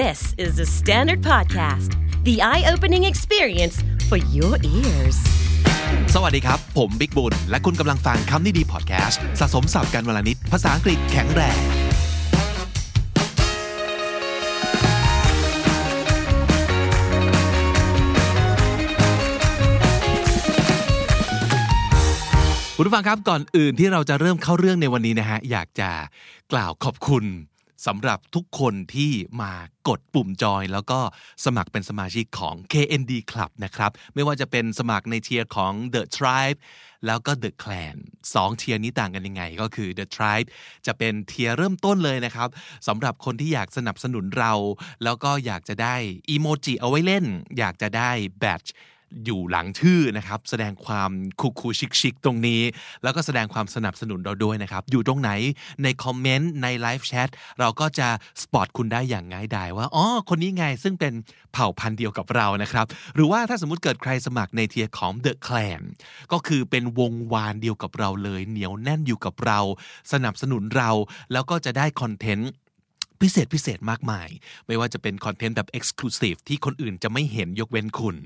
This is the Standard Podcast, the eye opening experience for your ears. สวัสดีครับ ผมบิ๊กบุญ และคุณกำลังฟังคำนี้ดีพอดแคสต์สะสมสับกันวลนิดภาษาอังกฤษแข็งแรง คุณผู้ฟังครับก่อนอื่นที่เราจะเริ่มเข้าเรื่องในวันนี้นะฮะ อยากจะกล่าวขอบคุณ สำหรับทุกคนที่มากดปุ่มจอย แล้วก็สมัครเป็นสมาชิกของ KND Club นะครับ ไม่ว่าจะเป็นสมัครใน tier ของ The Tribe แล้วก็ The Clan สอง tier นี้ต่างกันยังไง ก็คือ The Tribe จะเป็น tier เริ่มต้นเลยนะครับสำหรับคนที่อยากสนับสนุนเรา แล้วก็อยากจะได้อีโมจิเอาไว้เล่น อยากจะได้ badge อยู่หลังชื่อนะครับ แสดงความ cool cool chic chic ตรงนี้ แล้วก็แสดงความสนับสนุนเราด้วยนะครับ อยู่ตรงไหนในคอมเมนต์ใน live chat เราก็จะ spot คุณได้อย่างง่ายดายว่าอ๋อคนนี้ไงซึ่งเป็นเผ่าพันธุ์เดียวกับเรานะครับ หรือว่าถ้าสมมติเกิดใครสมัครใน tier ของ The Clan ก็คือเป็นวงวานเดียวกับเราเลย เหนียวแน่นอยู่กับเรา สนับสนุนเราแล้วก็จะได้คอนเทนต์ พิเศษพิเศษมากมาย ไม่ว่าจะเป็นคอนเทนต์แบบ Exclusive ที่คนอื่นจะไม่เห็นยกเว้นคุณ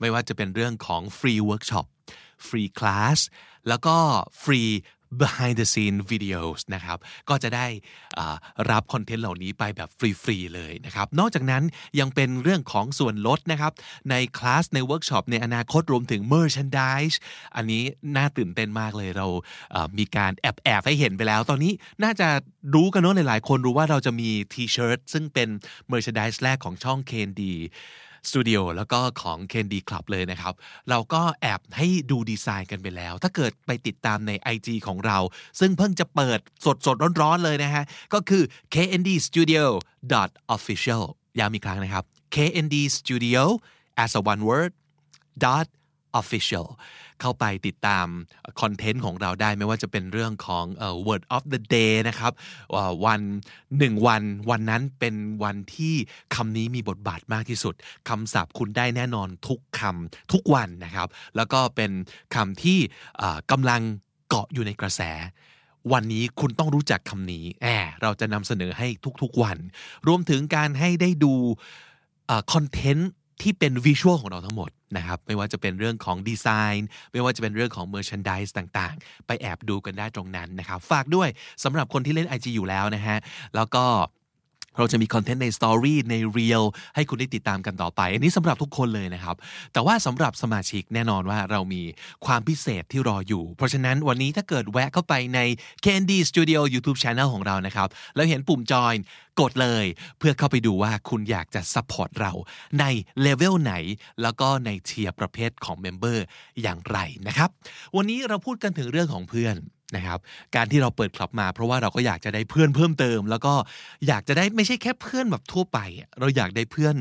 ไม่ว่าจะเป็นเรื่องของฟรีเวิร์กช็อปฟรีคลาสแล้วก็ฟรี behind the scene videos นะครับ ก็จะได้รับคอนเทนต์เหล่านี้ไปแบบฟรี ๆ เลยนะครับ นอกจากนั้นยังเป็นเรื่องของส่วนลดนะครับ ในคลาสในเวิร์กช็อปในอนาคตรวมถึง merchandise อันนี้น่าตื่นเต้นมากเลยเรามีการแอบแอบให้เห็นไปแล้ว ตอนนี้น่าจะรู้กันเนอะหลายๆ คนรู้ว่าเราจะมี T-shirt ซึ่งเป็น merchandise แรกของช่อง KND สตูดิโอแล้วก็ของ Candy Club เลยนะครับ เราก็แอบให้ดูดีไซน์กันไปแล้ว ถ้าเกิดไปติดตามใน IG ของเรา ซึ่งเพิ่งจะเปิดสดสดๆร้อนๆเลยนะฮะ ก็คือ knd studio official ย้ำอีกครั้งนะครับ knd studio as a one word dot official เข้าไปติดตามคอนเทนต์ของเราได้ไม่ว่าจะเป็นเรื่องของเอ่อ word of the day นะครับว่าวันหนึ่งวัน วันนั้นเป็นวันที่คำนี้มีบทบาทมากที่สุดคำศัพท์คุณได้แน่นอนทุกคำทุกวันนะครับ แล้วก็เป็นคำที่กำลังเกาะอยู่ในกระแสวันนี้คุณต้องรู้จักคำนี้แอบเราจะนำเสนอให้ทุกๆวัน รวมถึงการให้ได้ดูคอนเทนต์ ที่เป็น visual ของเราทั้งหมดนะครับไม่ว่าจะเป็นเรื่องของดีไซน์ไม่ว่าจะเป็นเรื่องของ merchandise ต่างๆ ไปแอบดูกันได้ตรงนั้นนะครับ ฝากด้วยสำหรับคนที่เล่น IG อยู่แล้วนะฮะแล้วก็ เราจะมีคอนเทนต์ใน story ใน reel ให้คุณได้ติดตามกันต่อไป อันนี้สำหรับทุกคนเลยนะครับ แต่ว่าสำหรับสมาชิกแน่นอนว่าเรามีความพิเศษที่รออยู่ เพราะฉะนั้นวันนี้ถ้าเกิดแวะเข้าไปใน KND Studio YouTube Channel ของเรานะครับ แล้วเห็นปุ่มจอยกดเลย เพื่อเข้าไปดูว่าคุณอยากจะ support เราในเลเวลไหน แล้วก็ใน tier ประเภทของ member อย่างไรนะครับ วันนี้เราพูดกันถึงเรื่องของเพื่อน นะครับ การที่เราเปิดคลับมา เพราะว่าเราก็อยากจะได้เพื่อนเพิ่มเติม แล้วก็อยากจะได้ไม่ใช่แค่เพื่อนแบบทั่วไป เราอยากได้เพื่อน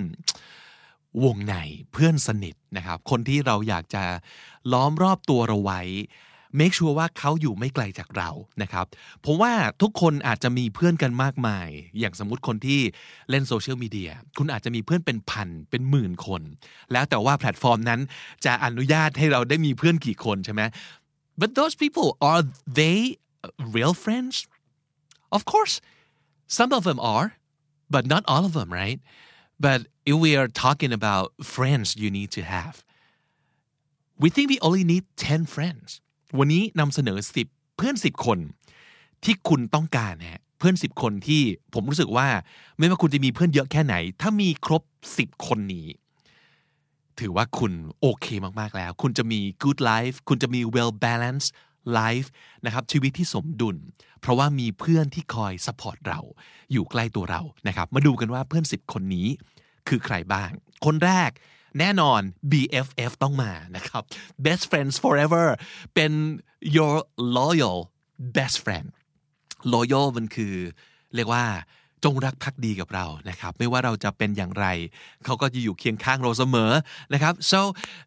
วงในเพื่อนสนิทนะครับ คนที่เราอยากจะล้อมรอบตัวเราไว้ make sure ว่าเขาอยู่ไม่ไกลจากเรานะครับ ผมว่าทุกคนอาจจะมีเพื่อนกันมากมาย อย่างสมมุติคนที่เล่นโซเชียลมีเดีย คุณอาจจะมีเพื่อนเป็นพัน เป็นหมื่นคน แล้วแต่ว่าแพลตฟอร์มนั้นจะอนุญาตให้เราได้มีเพื่อนกี่คนใช่ไหม But those people, are they real friends? Of course, some of them are, but not all of them, right? But if we are talking about friends you need to have, we think we only need 10 friends. วันนี้นำเสนอ 10 เพื่อน 10 คน ที่คุณต้องการนะฮะเพื่อน 10 คนที่ผมรู้สึกว่า ไม่ว่าคุณจะมีเพื่อนเยอะแค่ไหน ถ้ามีครบ 10 คนนี้ ถือว่าคุณโอเคมากๆแล้ว คุณจะมี good life คุณจะมี well balanced life นะครับชีวิตที่สมดุล เพราะว่ามีเพื่อนที่คอย support เรา อยู่ใกล้ตัวเรานะครับมาดูกันว่าเพื่อน 10 คนนี้ คือใครบ้าง คนแรกแน่นอน BFF ต้องมานะครับ best friends forever เป็น your loyal best friend loyal มันคือ เรียกว่า จงรักภักดีกับเรานะครับไม่ว่าเราจะเป็นอย่างไรเขาก็จะอยู่เคียงข้างเราเสมอนะครับ so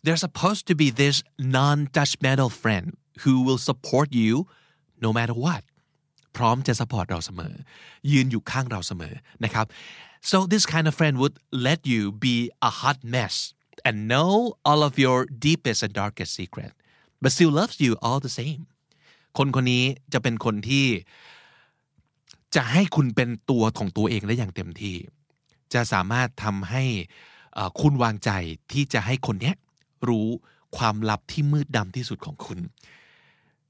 there's supposed to be this non-judgmental friend who will support you no matter what พร้อมจะ support เราเสมอ ยืนอยู่ข้างเราเสมอนะครับ so this kind of friend would let you be a hot mess and know all of your deepest and darkest secret but still loves you all the same คนคนนี้จะเป็นคนที่ จะให้คุณเป็นตัวของตัวเองได้อย่างเต็มที่ จะสามารถทำให้คุณวางใจที่จะให้คนนี้รู้ความลับที่มืดดำที่สุดของคุณ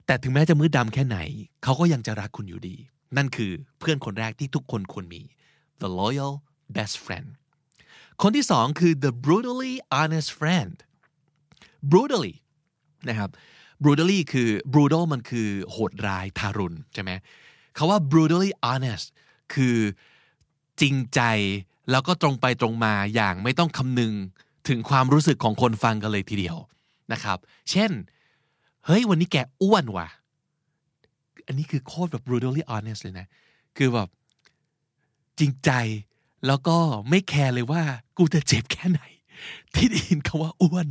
แต่ถึงแม้จะมืดดำแค่ไหน เขาก็ยังจะรักคุณอยู่ดี นั่นคือเพื่อนคนแรกที่ทุกคนควรมี the loyal best friend คนที่สองคือ the brutally honest friend brutally นะครับ brutally คือ brutal มันคือโหดร้ายทารุณใช่ไหม คาว่า brutally honest คือจริงใจแล้วก็ตรงไปตรงมาอย่างไม่ต้องคำนึงถึงความรู้สึกของคนฟังกันเลยทีเดียวนะครับ เช่น เฮ้ยวันนี้แกอ้วนว่ะ อันนี้คือโคตรแบบ brutally honest เลยนะ คือแบบจริงใจแล้วก็ไม่แคร์เลยว่ากูจะเจ็บแค่ไหน ที่ได้ยินคาว่าอ้วน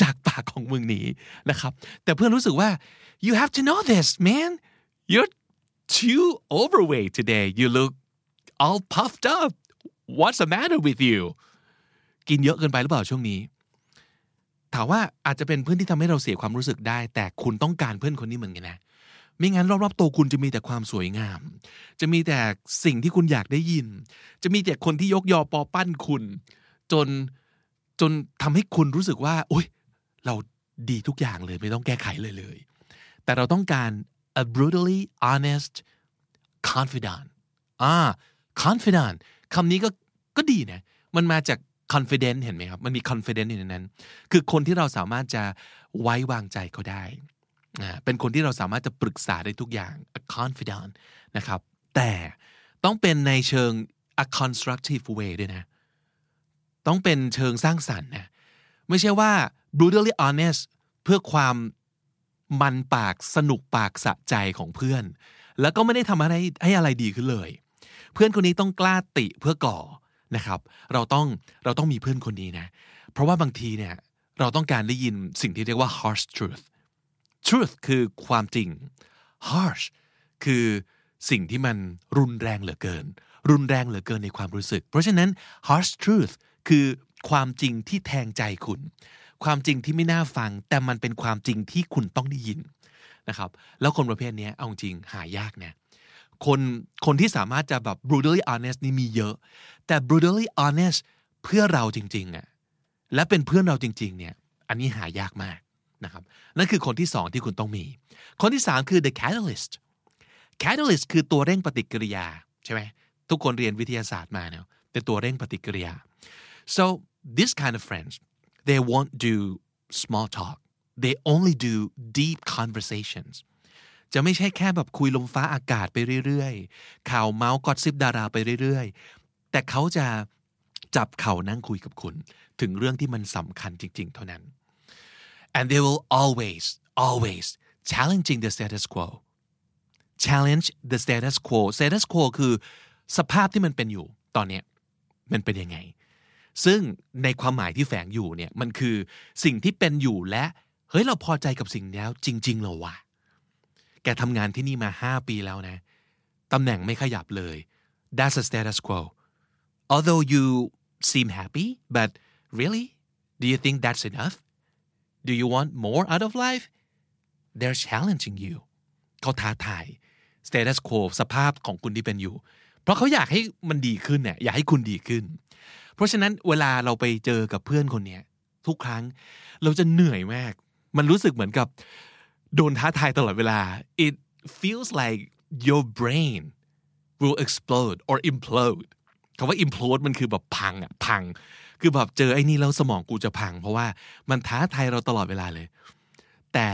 จากปากของมึงนี้นะครับ แต่เพื่อนรู้สึกว่า you have to know this man you're too overweight today you look all puffed up what's the matter with you กินเยอะเกินไปหรือเปล่าช่วงนี้ ถามว่าอาจจะเป็นเพื่อนที่ทำให้เราเสียความรู้สึกได้ แต่คุณต้องการเพื่อนคนนี้เหมือนกันนะ ไม่งั้นรอบๆตัวคุณจะมีแต่ความสวยงาม จะมีแต่สิ่งที่คุณอยากได้ยิน จะมีแต่คนที่ยกยอปอปั้นคุณ จนจนทำให้คุณรู้สึกว่าโอ๊ยเราดีทุกอย่างเลยไม่ต้องแก้ไขเลยเลย แต่เราต้องการ a brutally honest confidant อ่า confidant คำนี้ก็ก็ดีนะ มันมาจาก confident เห็นไหมครับ มันมี confident อยู่ในนั้น คือคนที่เราสามารถจะไว้วางใจเขาได้ เป็นคนที่เราสามารถจะปรึกษาได้ทุกอย่าง a confidant นะครับ แต่ต้องเป็นในเชิง a constructive way ด้วยนะ ต้องเป็นเชิงสร้างสรรค์นะ ไม่ใช่ว่า brutally honest เพื่อความ มันปากสนุกปากสะใจของเพื่อน แล้วก็ไม่ได้ทำอะไรให้อะไรดีขึ้นเลย เพื่อนคนนี้ต้องกล้าติเพื่อก่อนะครับ เราต้องเราต้องมีเพื่อนคนนี้นะ เพราะว่าบางทีเนี่ยเราต้องการได้ยินสิ่งที่เรียกว่า harsh truth truth คือความจริง harsh คือสิ่งที่มันรุนแรงเหลือเกิน รุนแรงเหลือเกินในความรู้สึก เพราะฉะนั้น harsh truth คือความจริงที่แทงใจคุณ ความจริงที่ไม่น่าฟัง แต่มันเป็นความจริงที่คุณต้องได้ยินนะครับ แล้วคนประเภทนี้เอาจริงหายากนะคนคนที่สามารถจะแบบ brutally honest นี่มีเยอะ แต่ brutally honest เพื่อเราจริงๆอะและเป็นเพื่อนเราจริง ๆ เนี่ย อันนี้หายากมากนะครับ นั่นคือคนที่สองที่คุณต้องมี คนที่สามคือ the catalyst catalyst คือตัวเร่งปฏิกิริยาใช่ไหมทุกคนเรียนวิทยาศาสตร์มาเนาะเป็นตัวเร่งปฏิกิริยา so this kind of friends they won't do small talk they only do deep conversations จะไม่ใช่แค่แบบคุยลมฟ้าอากาศไปเรื่อยๆ ข่าวเมาส์กอดซิบดาราไปเรื่อยๆ แต่เขาจะจับเข่านั่งคุยกับคุณ ถึงเรื่องที่มันสำคัญจริงๆ เท่านั้น and they will always always challenging the status quo challenge the status quo status quo คือสภาพที่มันเป็นอยู่ตอนนี้มันเป็นยังไง ซึ่งในความหมายที่แฝงอยู่เนี่ยมันคือสิ่งที่เป็นอยู่และเฮ้ยเราพอใจกับสิ่งนี้วจริงๆเหรอวะแกทำงานที่นี่มาห้าปีแล้วนะตำแหน่งไม่ขยับเลย that's a status quo although you seem happy but really do you think that's enough do you want more out of life they're challenging you เขาท้าทาย status quo สภาพของคุณที่เป็นอยู่ เพราะเขาอยากให้มันดีขึ้นเนี่ยอยากให้คุณดีขึ้น เพราะฉะนั้นเวลาเราไปเจอกับเพื่อนคนนี้ทุกครั้งเราจะเหนื่อยมาก มันรู้สึกเหมือนกับโดนท้าทายตลอดเวลา it feels like your brain will explode or implode คำว่า implode มันคือแบบพังอะพัง คือแบบเจอไอ้นี่แล้วสมองกูจะพัง เพราะว่ามันท้าทายเราตลอดเวลาเลย แต่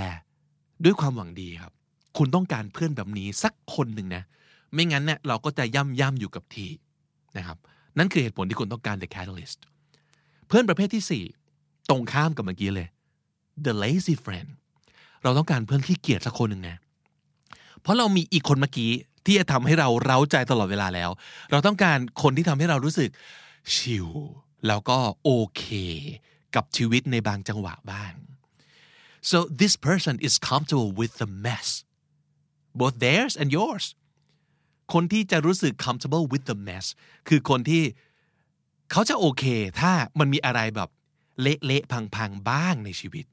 ด้วยความหวังดีครับ คุณต้องการเพื่อนแบบนี้สักคนหนึ่งนะ ไม่งั้นเนี่ยเราก็จะย่ำย่ำอยู่กับทีนะครับ นั่นคือเหตุผลที่คุณต้องการ the catalyst เพื่อนประเภทที่ 4 ตรงข้ามกับเมื่อกี้เลย the lazy friend เราต้องการเพื่อนขี้เกียจสักคนหนึ่งนะเพราะเรามีอีกคนเมื่อกี้ที่จะทำให้เราเร้าใจตลอดเวลาแล้ว เราต้องการคนที่ทำให้เรารู้สึกชิลแล้วก็โอเค กับชีวิตในบางจังหวะบ้าง so this person is comfortable with the mess both theirs and yours คนที่จะรู้สึก comfortable with the mess คือคนที่เขาจะโอเค ถ้ามันมีอะไรแบบเละๆพังๆบ้างในชีวิต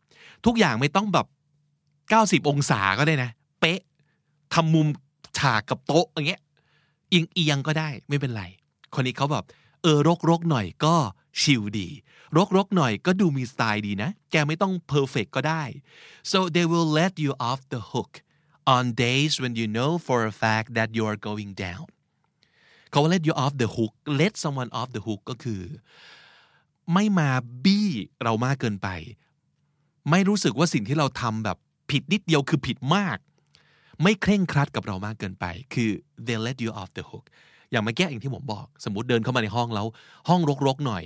ทุกอย่างไม่ต้องแบบ 90 องศาก็ได้นะ เป๊ะทำมุมฉากกับโต๊ะอย่างเงี้ยเอียงเอียงก็ได้ไม่เป็นไร คนนี้เขาแบบเออรกรกหน่อยก็ชิลดี รกรกหน่อยก็ดูมีสไตล์ดีนะ แกไม่ต้องเพอร์เฟกก็ได้ so they will let you off the hook on days when you know for a fact that you are going down เขาว่า let you off the hook let someone off the hook ก็คือ ไม่มาบี้เรามากเกินไป ไม่รู้สึกว่าสิ่งที่เราทำแบบผิดนิดเดียวคือผิดมาก ไม่เคร่งครัดกับเรามากเกินไป คือ they let you off the hook อย่างเมื่อกี้อย่างที่ผมบอก สมมติเดินเข้ามาในห้องแล้ว ห้องรกๆหน่อย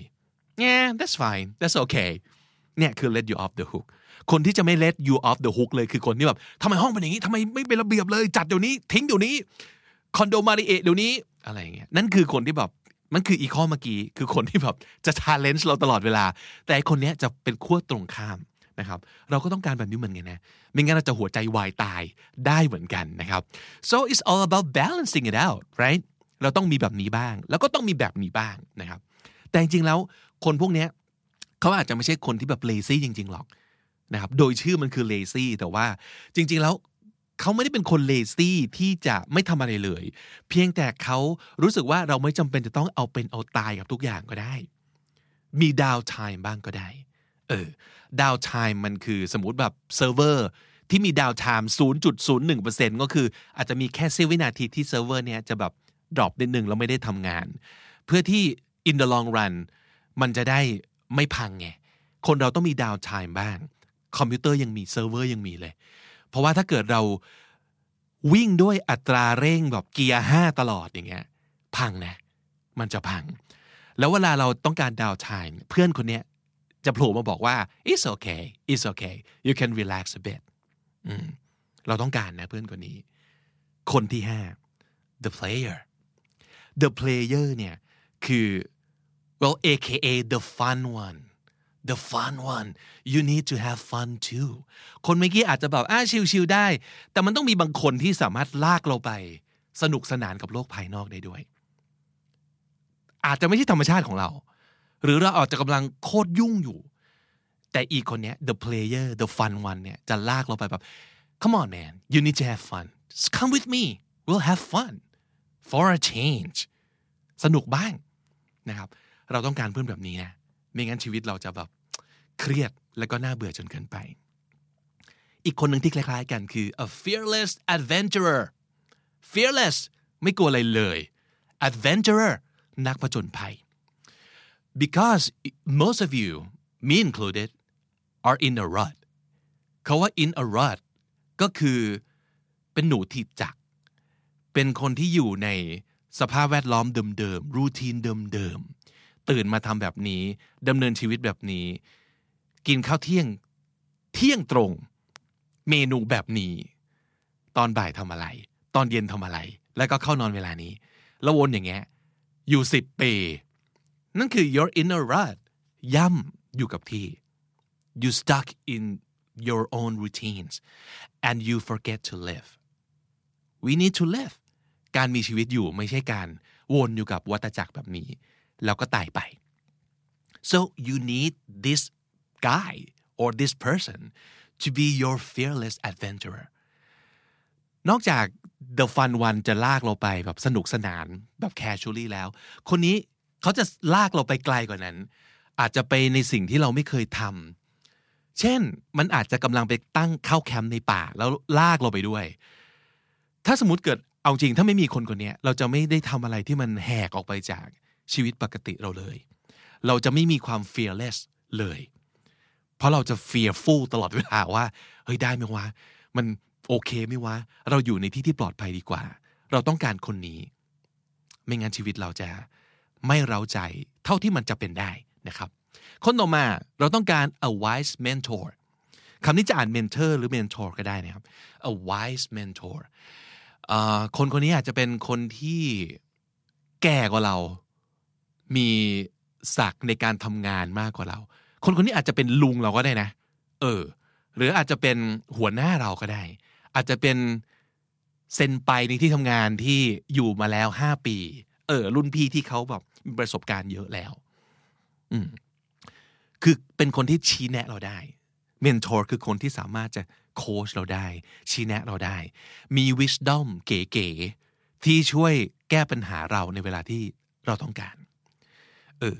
yeah that's fine that's okay เนี่ยคือ let you off the hook คนที่จะไม่ let you off the hook เลยคือคนที่แบบทำไมห้องเป็นอย่างนี้ทำไมไม่เป็นระเบียบเลย จัดเดี๋ยวนี้ ทิ้งเดี๋ยวนี้คอนโดมาริเอเดี๋ยวนี้อะไรอย่างเงี้ยนั่นคือคนที่แบบมันคืออีข้อเมื่อกี้คือคนที่แบบจะ challenge เราตลอดเวลา แต่คนเนี้ยจะเป็นขั้วตรงข้ามนะครับเราก็ต้องการแบบนี้เหมือนกันนะไม่งั้นเราจะหัวใจวายตายได้เหมือนกันนะครับ so it's all about balancing it out right เราต้องมีแบบนี้บ้าง แล้วก็ต้องมีแบบนี้บ้างนะครับ แต่จริงๆแล้วคนพวกเนี้ยเขาอาจจะไม่ใช่คนที่แบบ lazy จริงๆหรอก นะครับโดยชื่อมันคือ lazy แต่ว่าจริง ๆ แล้วเขาไม่ได้เป็นคน lazy ที่จะไม่ทำอะไรเลย เพียงแต่เขารู้สึกว่าเราไม่จำเป็นจะต้องเอาเป็นเอาตายกับทุกอย่างก็ได้ มีดาวไทม์บ้างก็ได้ เออ downtime มันคือสมมติแบบเซิร์ฟเวอร์ที่มี downtime 0.01%ก็คืออาจจะมีแค่เสี้ยววินาทีที่เซิร์ฟเวอร์เนี้ยจะแบบ drop นิดหนึ่งแล้วไม่ได้ทำงาน เพื่อที่ in the long run มันจะได้ไม่พังไง คนเราต้องมี downtime บ้าง คอมพิวเตอร์ยังมีเซิร์ฟเวอร์ยังมีเลย เพราะว่าถ้าเกิดเราวิ่งด้วยอัตราเร่งแบบเกียร์ห้าตลอดอย่างเงี้ยพังนะ มันจะพัง แล้วเวลาเราต้องการดาวไทม์เพื่อนคนเนี้ยจะโผล่มาบอกว่า it's okay it's okay you can relax a bit เราต้องการนะเพื่อนคนนี้ คนที่ห้า the player the player เนี่ยคือ well aka the fun one the fun one you need to have fun too คนเมื่อกี้อาจจะแบบอ่าชิลๆได้ แต่มันต้องมีบางคนที่สามารถลากเราไป สนุกสนานกับโลกภายนอกได้ด้วย อาจจะไม่ใช่ธรรมชาติของเรา หรือเราอาจจะกำลังโคตรยุ่งอยู่ แต่อีกคนเนี้ย the player the fun one เนี่ยจะลากเราไปแบบ come on man you need to have fun Just come with me we'll have fun for a change สนุกบ้างนะครับ เราต้องการเพื่อนแบบนี้นะ ไม่งั้นชีวิตเราจะแบบ เครียดแล้วก็น่าเบื่อจนเกินไป อีกคนหนึ่งที่คล้ายๆกันคือ a fearless adventurer fearless ไม่กลัวอะไรเลย adventurer นักผจญภัย because most of you me included are in a rut เขาว่า in a rut ก็คือเป็นหนูถีบจัก เป็นคนที่อยู่ในสภาพแวดล้อมเดิมๆ รูทีนเดิมๆ ตื่นมาทำแบบนี้ดำเนินชีวิตแบบนี้ กินข้าวเที่ยง เที่ยงตรง เมนูแบบนี้ ตอนบ่ายทำอะไร ตอนเย็นทำอะไร แล้วก็เข้านอนเวลานี้ แล้ววนอย่างเงี้ยอยู่สิบปีนั่นคือ your inner rut ย่ำอยู่กับที่ you stuck in your own routines and you forget to live we need to live การมีชีวิตอยู่ไม่ใช่การวนอยู่กับวัฏจักรแบบนี้ แล้วก็ตายไป so you need this guy or this person to be your fearless adventurer นอกจาก the fun one จะลากเราไปแบบสนุกสนานแบบ casually แล้ว คนนี้เขาจะลากเราไปไกลกว่านั้น อาจจะไปในสิ่งที่เราไม่เคยทำเช่นมันอาจจะกำลังไปตั้งเข้าแคมป์ในป่าแล้วลากเราไปด้วย ถ้าสมมติเกิดเอาจริงถ้าไม่มีคนคนนี้เราจะไม่ได้ทำอะไรที่มันแหกออกไปจากชีวิตปกติเราเลย เราจะไม่มีความ fearless เลย เพราะเราจะ fearful ตลอดเวลาว่า เฮ้ยได้ไหมวะ มันโอเคไหมวะ เราอยู่ในที่ที่ปลอดภัยดีกว่า เราต้องการคนนี้ ไม่งั้นชีวิตเราจะไม่เร้าใจเท่าที่มันจะเป็นได้นะครับคนต่อมาเราต้องการ a wise mentor คำนี้จะอ่าน mentor หรือ mentor ก็ได้นะครับ a wise mentor คนคนนี้อาจจะเป็นคนที่แก่กว่าเรา มีศักในการทำงานมากกว่าเรา คนคนนี้อาจจะเป็นลุงเราก็ได้นะ เออ หรืออาจจะเป็นหัวหน้าเราก็ได้ อาจจะเป็นเซนไปในที่ทำงานที่อยู่มาแล้วห้าปี เออ รุ่นพี่ที่เขาแบบมีประสบการณ์เยอะแล้ว อืม คือเป็นคนที่ชี้แนะเราได้เมนทอร์คือคนที่สามารถจะโค้ชเราได้ ชี้แนะเราได้ มี wisdom เก๋ๆที่ช่วยแก้ปัญหาเราในเวลาที่เราต้องการ เออ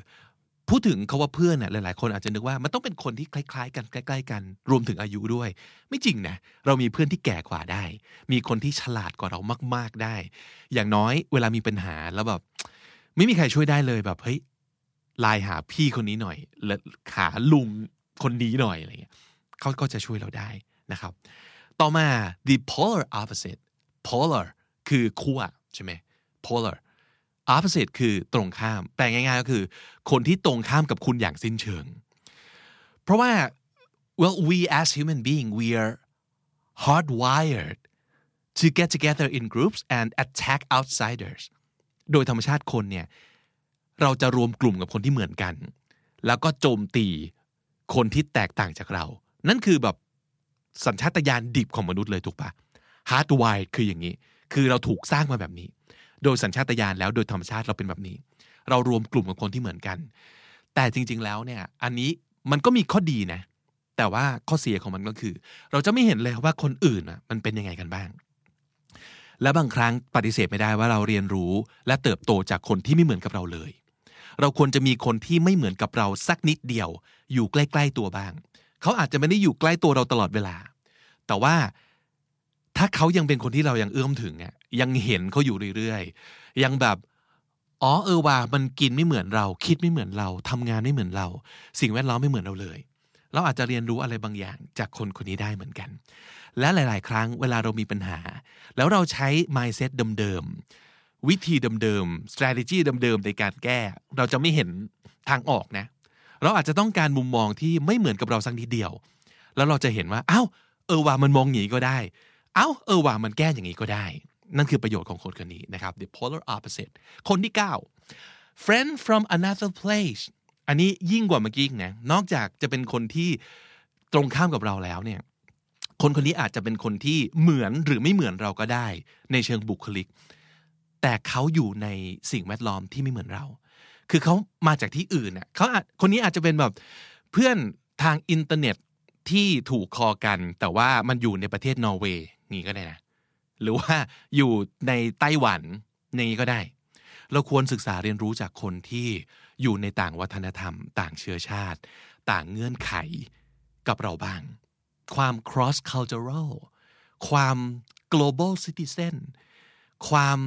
พูดถึงเขาว่าเพื่อนเนี่ยหลายๆ คนอาจจะนึกว่ามันต้องเป็นคนที่คล้ายๆ กันใกล้ๆกัน รวมถึงอายุด้วย ไม่จริงนะเรามีเพื่อนที่แก่กว่าได้ มีคนที่ฉลาดกว่าเรามากๆได้ อย่างน้อยเวลามีปัญหาแล้วแบบไม่มีใครช่วยได้เลยแบบเฮ้ยไลน์หาพี่คนนี้หน่อยแล้วหาลุงคนนี้หน่อยอะไรเงี้ยเขาก็จะช่วยเราได้นะครับ ต่อมา the polar opposite polar คือขั้วใช่ไหม polar opposite คือตรงข้ามแปลง่ายๆก็คือ คนที่ตรงข้ามกับคุณอย่างสิ้นเชิง เพราะว่า well we as human being we are hardwired to get together in groups and attack outsiders โดยธรรมชาติคนเนี่ยเราจะรวมกลุ่มกับคนที่เหมือนกัน แล้วก็โจมตีคนที่แตกต่างจากเรา นั่นคือแบบสัญชาตญาณดิบของมนุษย์เลยถูกปะ hardwired คืออย่างนี้ คือเราถูกสร้างมาแบบนี้ โดยสัญชาตญาณแล้วโดยธรรมชาติเราเป็นแบบนี้ เรารวมกลุ่มกับคนที่เหมือนกัน แต่จริง ๆ แล้วเนี่ย อันนี้มันก็มีข้อดีนะ แต่ว่าข้อเสียของมันก็คือ เราจะไม่เห็นเลยว่าคนอื่นอะมันเป็นยังไงกันบ้าง และบางครั้งปฏิเสธไม่ได้ว่าเราเรียนรู้และเติบโตจากคนที่ไม่เหมือนกับเราเลย เราควรจะมีคนที่ไม่เหมือนกับเราสักนิดเดียว อยู่ใกล้ ๆ ตัวบ้าง เขาอาจจะไม่ได้อยู่ใกล้ตัวเราตลอดเวลา แต่ว่าถ้าเขายังเป็นคนที่เรายังเอื้อมถึงอะยั ยังเห็นเขาอยู่เรื่อยๆ ยังแบบ อ๋อเออว่ามันกินไม่เหมือนเรา คิดไม่เหมือนเราทำงานไม่เหมือนเรา สิ่งแวดล้อมไม่เหมือนเราเลย เราอาจจะเรียนรู้อะไรบางอย่างจากคนคนนี้ได้เหมือนกัน และหลาย ๆ ครั้งเวลาเรามีปัญหา แล้วเราใช้ mindset เดิมๆ วิธีเดิมๆ strategy เดิมๆ ในการแก้ เราจะไม่เห็นทางออกนะ เราอาจจะต้องการมุมมองที่ไม่เหมือนกับเราสักนิดเดียว แล้วเราจะเห็นว่า อ้าว เออว่ามันมองอย่างนี้ก็ได้เอ้าเออว่ามันแก้อย่างนี้ก็ได้ นั่นคือประโยชน์ของคนคนนี้นะครับ the polar opposite คนที่ 9 friend from another place อันนี้ยิ่งกว่าเมื่อกี้อีกนะนอกจากจะเป็นคนที่ตรงข้ามกับเราแล้วเนี่ยคนคนนี้อาจจะเป็นคนที่เหมือนหรือไม่เหมือนเราก็ได้ ในเชิงบุคลิก แต่เขาอยู่ในสิ่งแวดล้อมที่ไม่เหมือนเรา คือเขามาจากที่อื่นน่ะเขาอาจคนนี้อาจจะเป็นแบบเพื่อนทางอินเทอร์เน็ตที่ถูกคอกัน แต่ว่ามันอยู่ในประเทศนอร์เวย์นี่ก็ได้นะ หรือว่าอยู่ในไต้หวันนี่ก็ได้ เราควรศึกษาเรียนรู้จากคนที่อยู่ในต่างวัฒนธรรม ต่างเชื้อชาติ ต่างเงื่อนไขกับเราบ้าง ความ cross cultural ความ global citizen ความ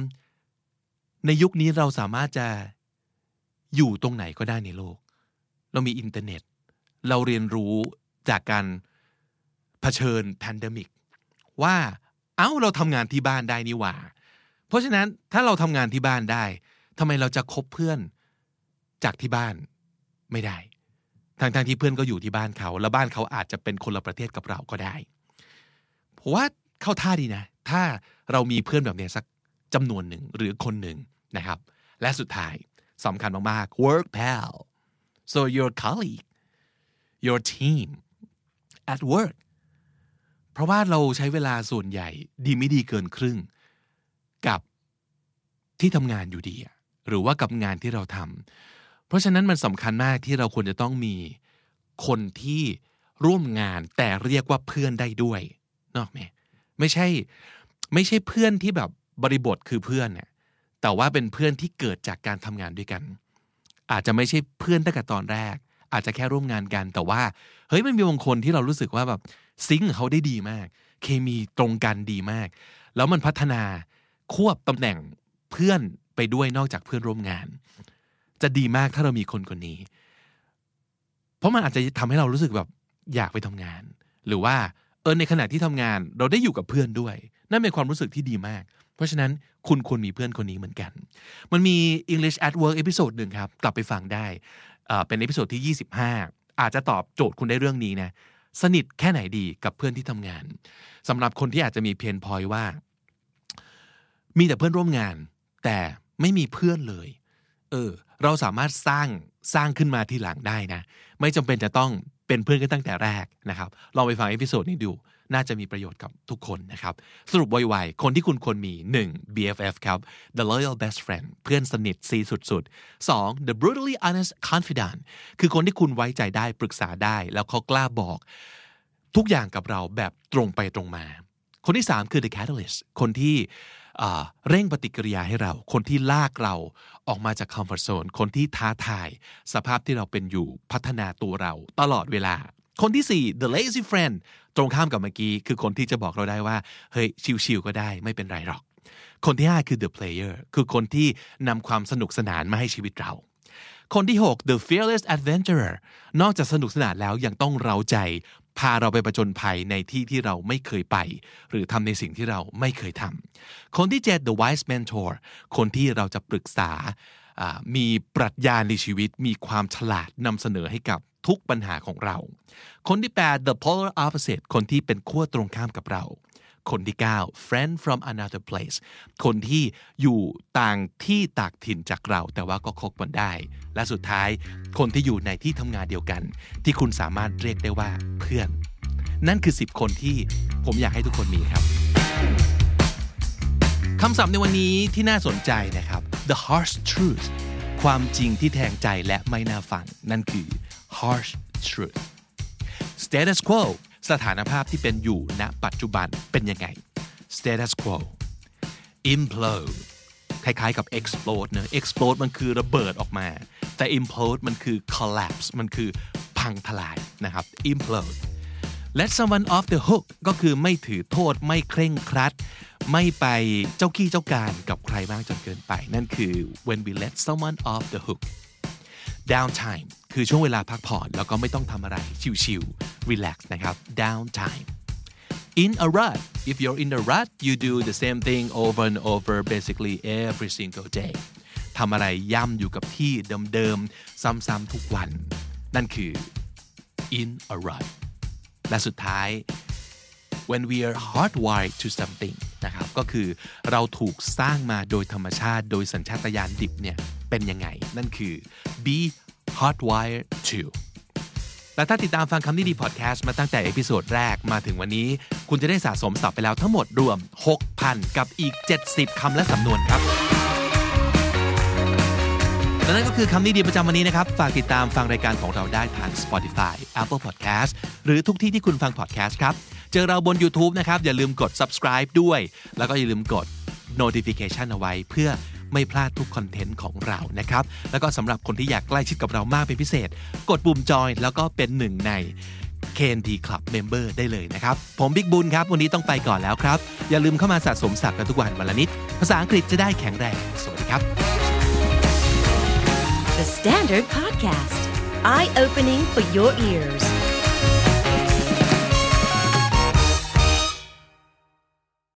ในยุคนี้เราสามารถจะอยู่ตรงไหนก็ได้ในโลก เรามีอินเทอร์เน็ต เราเรียนรู้จากการเผชิญ pandemic ว่า เอ้าเราทำงานที่บ้านได้นี่หว่า เพราะฉะนั้นถ้าเราทำงานที่บ้านได้ทำไมเราจะคบเพื่อนจากที่บ้านไม่ได้ทั้งๆ ที่เพื่อนก็อยู่ที่บ้านเขา แล้วบ้านเขาอาจจะเป็นคนละประเทศกับเราก็ได้ผมว่าเข้าท่าดีนะ ถ้าเรามีเพื่อนแบบนี้สักจำนวนหนึ่งหรือคนหนึ่งนะครับ และสุดท้ายสำคัญมากๆ work pal so your colleague your team at work เพราะว่าเราใช้เวลาส่วนใหญ่ดีไม่ดีเกินครึ่ง กับที่ทำงานอยู่ดี หรือว่ากับงานที่เราทำเพราะฉะนั้นมันสำคัญมากที่เราควรจะต้องมีคนที่ร่วมงานแต่เรียกว่าเพื่อนได้ด้วยนอกไหมไม่ใช่ไม่ใช่เพื่อนที่แบบบริบทคือเพื่อนเนี่ยแต่ว่าเป็นเพื่อนที่เกิดจากการทำงานด้วยกัน อาจจะไม่ใช่เพื่อนตั้งแต่ตอนแรก อาจจะแค่ร่วมงานกัน แต่ว่าเฮ้ยมันมีบางคนที่เรารู้สึกว่าแบบ ซิงเขาได้ดีมาก เคมีตรงกันดีมาก แล้วมันพัฒนาควบตำแหน่งเพื่อนไปด้วยนอกจากเพื่อนร่วมงาน จะดีมากถ้าเรามีคนคนนี้ เพราะมันอาจจะทำให้เรารู้สึกแบบอยากไปทำงาน หรือว่าเออในขณะที่ทำงานเราได้อยู่กับเพื่อนด้วย นั่นเป็นความรู้สึกที่ดีมาก เพราะฉะนั้นคุณควรมีเพื่อนคนนี้เหมือนกัน มันมี English at Work episode หนึ่งครับ กลับไปฟังได้ เป็น episode ที่ 25 อาจจะตอบโจทย์คุณได้เรื่องนี้นะ สนิทแค่ไหนดีกับเพื่อนที่ทำงานสำหรับคนที่อาจจะมี pain point ว่า มีแต่เพื่อนร่วมงาน แต่ไม่มีเพื่อนเลย เออ เราสามารถสร้างสร้างขึ้นมาทีหลังได้นะ ไม่จำเป็นจะต้องเป็นเพื่อนกันตั้งแต่แรกนะครับ ลองไปฟัง episode นี้ดู น่าจะมีประโยชน์กับทุกคนนะครับ สรุปไวๆคนที่คุณควรมี 1. BFF ครับ the loyal best friend เพื่อนสนิทซี้สุดๆ 2. the brutally honest confidant คือคนที่คุณไว้ใจได้ปรึกษาได้ แล้วเขากล้าบอก ทุกอย่างกับเราแบบตรงไปตรงมา คนที่ 3 คือ the catalyst คนที่เร่งปฏิกิริยาให้เรา คนที่ลากเราออกมาจากคอมฟอร์ทโซน คนที่ท้าทาย สภาพที่เราเป็นอยู่พัฒนาตัวเราตลอดเวลา คนที่ 4 the lazy friend ตรงข้ามกับเมื่อกี้ คือคนที่จะบอกเราได้ว่า เฮ้ย ชิวๆก็ได้ไม่เป็นไรหรอก คนที่ 5 คือ the player คือคนที่นำความสนุกสนานมาให้ชีวิตเรา คนที่ 6 the fearless adventurer นอกจากสนุกสนานแล้วยังต้องเราใจ พาเราไปประจนภัยในที่ที่เราไม่เคยไป หรือทำในสิ่งที่เราไม่เคยทำคนที่ 7 the wise mentor คนที่เราจะปรึกษามีปรัชญาในชีวิตมีความฉลาดนำเสนอให้กับ ทุกปัญหาของเรา คนที่ 8 the polar opposite คนที่เป็นขั้วตรงข้ามกับเรา คนที่ 9 friend from another place คนที่อยู่ต่างที่ตากถิ่นจากเรา แต่ว่าก็คบกันได้ และสุดท้าย คนที่อยู่ในที่ทำงานเดียวกัน ที่คุณสามารถเรียกได้ว่าเพื่อน นั่นคือ 10 คนที่ผมอยากให้ทุกคนมีครับคำศัพท์ในวันนี้ที่น่าสนใจนะครับ the harsh truth ความจริงที่แทงใจและไม่น่าฟัง นั่นคือ harsh truth status quo สถานภาพที่เป็นอยู่ณปัจจุบันเป็นยังไง status quo implode คล้ายๆกับ explode เนอะ explode มันคือระเบิดออกมา แต่ implode มันคือ collapse มันคือพังทลายนะครับ implode let someone off the hook ก็คือไม่ถือโทษไม่เคร่งครัด ไม่ไปเจ้าขี้เจ้าการกับใครมากจนเกินไป นั่นคือ when we let someone off the hook downtime คือช่วงเวลาพักผ่อนแล้วก็ไม่ต้องทำอะไรชิวๆ relax นะครับ downtime in a rut if you're in a rut you do the same thing over and over basically every single day ทำอะไรย่ำอยู่กับที่เดิมๆ ซ้ำๆทุกวัน นั่นคือ in a rut และสุดท้าย when we are hardwired to something นะครับก็คือเราถูกสร้างมาโดยธรรมชาติโดยสัญชาตญาณดิบเนี่ยเป็นยังไง นั่นคือ be hardwired to และถ้าติดตามฟังคำนี้ดีพอดแคสต์มาตั้งแต่ episode แรกมาถึงวันนี้ คุณจะได้สะสมศัพท์ไปแล้วทั้งหมดรวม 6,000 กับอีก 70 คำและสำนวนครับและนั่นก็คือคำนี้ดีประจำวันนี้นะครับ ฝากติดตามฟังรายการของเราได้ทาง Spotify Apple Podcast หรือทุกที่ที่คุณฟัง podcast ครับ เจอเราบน YouTube นะครับ อย่าลืมกด subscribe ด้วย แล้วก็อย่าลืมกด notification เอาไว้เพื่อ ไม่พลาดทุกคอนเทนต์ของเรานะครับ แล้วก็สำหรับคนที่อยากใกล้ชิดกับเรามากเป็นพิเศษ กดปุ่มจอยแล้วก็เป็นหนึ่งใน KNT Club Member ได้เลยนะครับ ผมบิ๊กบุญครับ วันนี้ต้องไปก่อนแล้วครับ อย่าลืมเข้ามาสะสมศัพท์กันทุกวันวันละนิด ภาษาอังกฤษจะได้แข็งแรง สวัสดีครับ The Standard Podcast Eye Opening for Your Ears